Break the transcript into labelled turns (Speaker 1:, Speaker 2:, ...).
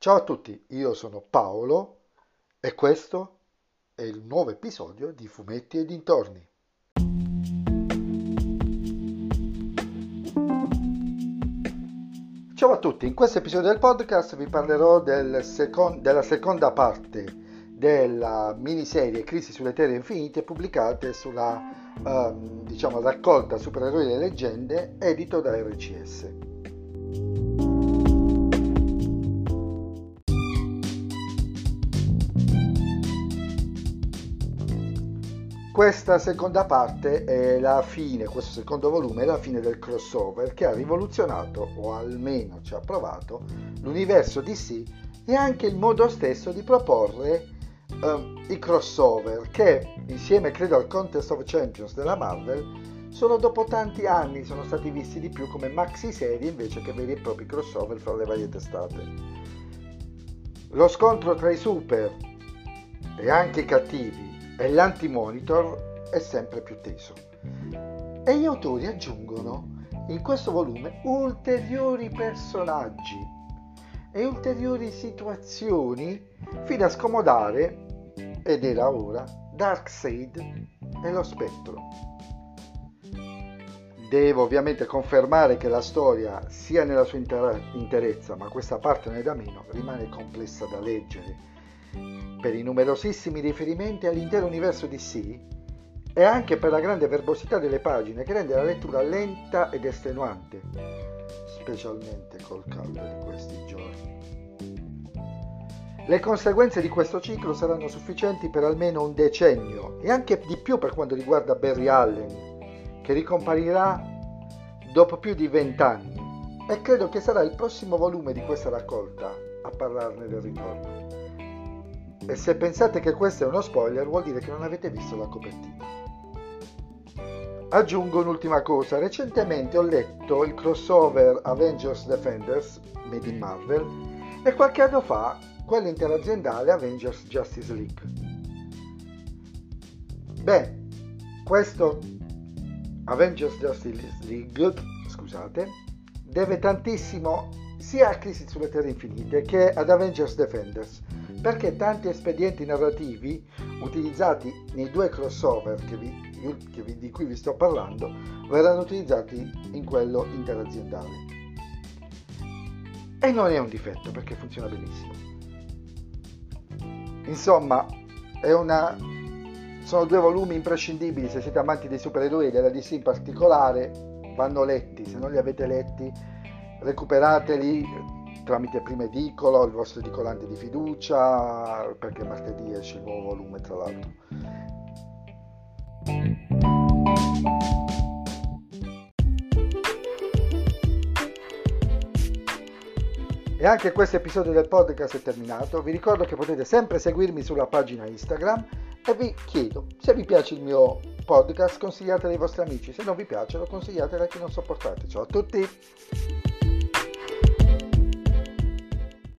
Speaker 1: Ciao a tutti, io sono Paolo e questo è il nuovo episodio di Fumetti e dintorni. Ciao a tutti, in questo episodio del podcast vi parlerò del secon- della seconda parte della miniserie Crisi sulle Terre Infinite pubblicate sulla um, diciamo, raccolta Supereroi e leggende edito da RCS. Questa seconda parte è la fine, questo secondo volume è la fine del crossover che ha rivoluzionato, o almeno ci ha provato, l'universo DC e anche il modo stesso di proporre uh, i crossover che, insieme credo al Contest of Champions della Marvel, solo dopo tanti anni sono stati visti di più come maxi serie invece che veri e propri crossover fra le varie testate. Lo scontro tra i super e anche i cattivi e l'anti-monitor è sempre più teso. E gli autori aggiungono in questo volume ulteriori personaggi e ulteriori situazioni fino a scomodare, ed era ora, Darkseid e lo spettro. Devo ovviamente confermare che la storia, sia nella sua interezza, ma questa parte non è da meno, rimane complessa da leggere per i numerosissimi riferimenti all'intero universo DC e anche per la grande verbosità delle pagine che rende la lettura lenta ed estenuante, specialmente col caldo di questi giorni. Le conseguenze di questo ciclo saranno sufficienti per almeno un decennio e anche di più per quanto riguarda Barry Allen, che ricomparirà dopo più di vent'anni e credo che sarà il prossimo volume di questa raccolta a parlarne del ritorno. E se pensate che questo è uno spoiler, vuol dire che non avete visto la copertina. Aggiungo un'ultima cosa, recentemente ho letto il crossover Avengers Defenders, made in Marvel, e qualche anno fa quello interaziendale Avengers Justice League. Beh, questo Avengers Justice League, scusate, deve tantissimo sia a Crisi sulle Terre Infinite che ad Avengers Defenders perché tanti espedienti narrativi utilizzati nei due crossover che vi, che vi, di cui vi sto parlando verranno utilizzati in quello interaziendale. E non è un difetto perché funziona benissimo. Insomma, una, sono due volumi imprescindibili se siete amanti dei supereroi e della DC in particolare, vanno letti, se non li avete letti recuperateli tramite prima edicolo, il vostro edicolante di fiducia, perché martedì esce il nuovo volume tra l'altro. E anche questo episodio del podcast è terminato. Vi ricordo che potete sempre seguirmi sulla pagina Instagram e vi chiedo, se vi piace il mio podcast, consigliatelo ai vostri amici, se non vi piace lo consigliate a chi non sopportate. Ciao a tutti!